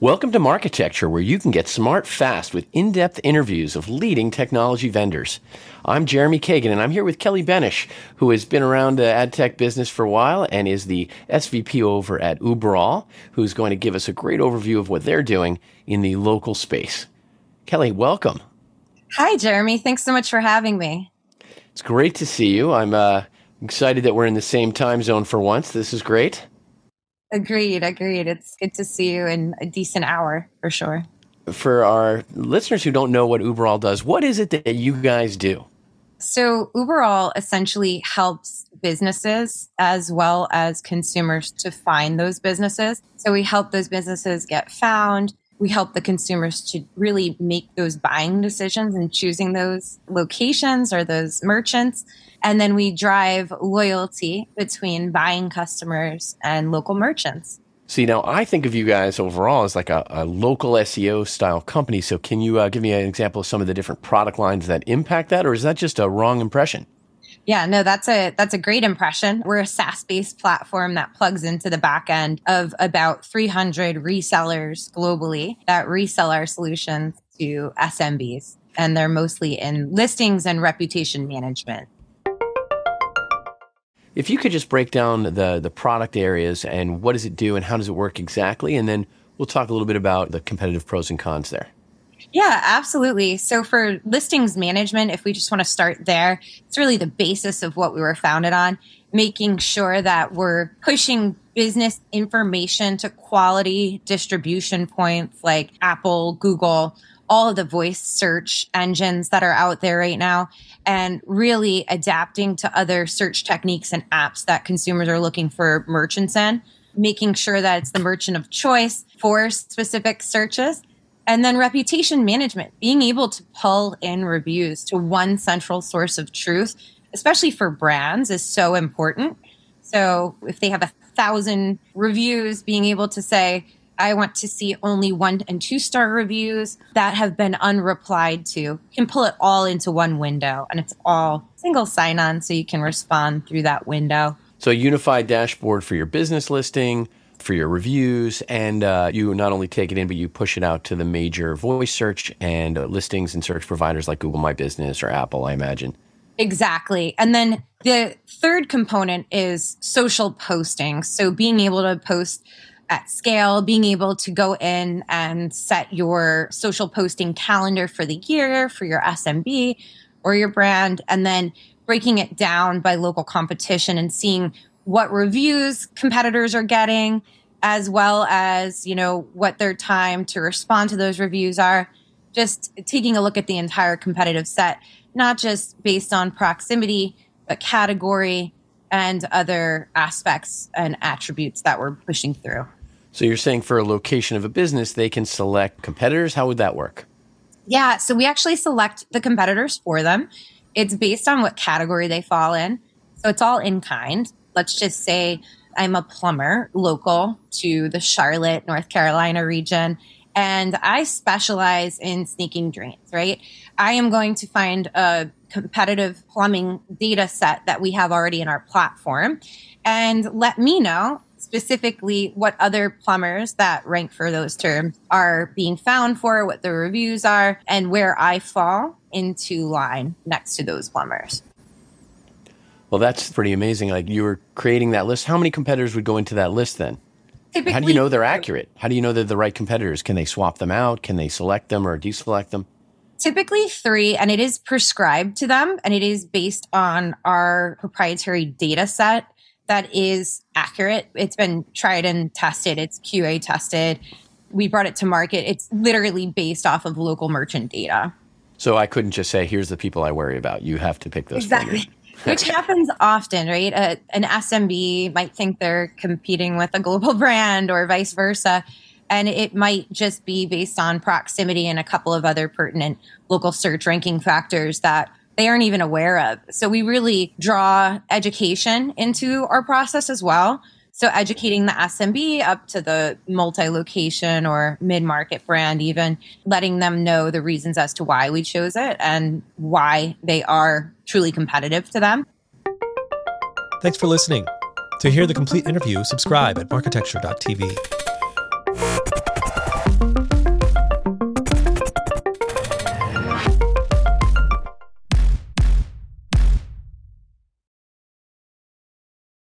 Welcome to Marketecture, where you can get smart fast with in depth interviews of leading technology vendors. I'm Jeremy Kagan, and I'm here with Kelly Benish, who has been around the ad tech business for a while and is the SVP over at Uberall, who's going to give us a great overview of what they're doing in the local space. Kelly, welcome. Hi, Jeremy. Thanks so much for having me. It's great to see you. I'm uh, excited that we're in the same time zone for once. This is great. Agreed, agreed. It's good to see you in a decent hour for sure. For our listeners who don't know what Uberall does, what is it that you guys do? So, Uberall essentially helps businesses as well as consumers to find those businesses. So, we help those businesses get found. We help the consumers to really make those buying decisions and choosing those locations or those merchants. And then we drive loyalty between buying customers and local merchants. See, now I think of you guys overall as like a, a local SEO style company. So, can you uh, give me an example of some of the different product lines that impact that, or is that just a wrong impression? Yeah, no, that's a that's a great impression. We're a SaaS-based platform that plugs into the back end of about 300 resellers globally that resell our solutions to SMBs, and they're mostly in listings and reputation management. If you could just break down the the product areas and what does it do and how does it work exactly, and then we'll talk a little bit about the competitive pros and cons there. Yeah, absolutely. So for listings management, if we just want to start there, it's really the basis of what we were founded on, making sure that we're pushing business information to quality distribution points like Apple, Google, all of the voice search engines that are out there right now and really adapting to other search techniques and apps that consumers are looking for merchants in, making sure that it's the merchant of choice for specific searches. And then reputation management, being able to pull in reviews to one central source of truth, especially for brands, is so important. So if they have a thousand reviews, being able to say, I want to see only one and two star reviews that have been unreplied to. Can pull it all into one window and it's all single sign on so you can respond through that window. So, a unified dashboard for your business listing, for your reviews, and uh, you not only take it in, but you push it out to the major voice search and uh, listings and search providers like Google My Business or Apple, I imagine. Exactly. And then the third component is social posting. So, being able to post at scale, being able to go in and set your social posting calendar for the year for your SMB or your brand, and then breaking it down by local competition and seeing what reviews competitors are getting, as well as, you know, what their time to respond to those reviews are. Just taking a look at the entire competitive set, not just based on proximity, but category and other aspects and attributes that we're pushing through. So you're saying for a location of a business, they can select competitors? How would that work? Yeah, so we actually select the competitors for them. It's based on what category they fall in. So it's all in kind. Let's just say I'm a plumber local to the Charlotte, North Carolina region, and I specialize in snaking drains, right? I am going to find a competitive plumbing data set that we have already in our platform and let me know specifically what other plumbers that rank for those terms are being found for, what the reviews are, and where I fall into line next to those plumbers. Well, that's pretty amazing. Like you were creating that list. How many competitors would go into that list then? Typically, How do you know they're accurate? How do you know they're the right competitors? Can they swap them out? Can they select them or deselect them? Typically three, and it is prescribed to them, and it is based on our proprietary data set that is accurate. It's been tried and tested. It's QA tested. We brought it to market. It's literally based off of local merchant data. So I couldn't just say, "Here's the people I worry about." You have to pick those. Exactly. Which happens often, right? A, an SMB might think they're competing with a global brand or vice versa. And it might just be based on proximity and a couple of other pertinent local search ranking factors that they aren't even aware of. So we really draw education into our process as well. So educating the SMB up to the multi-location or mid-market brand, even letting them know the reasons as to why we chose it and why they are truly competitive to them. Thanks for listening. To hear the complete interview, subscribe at marketecture.tv.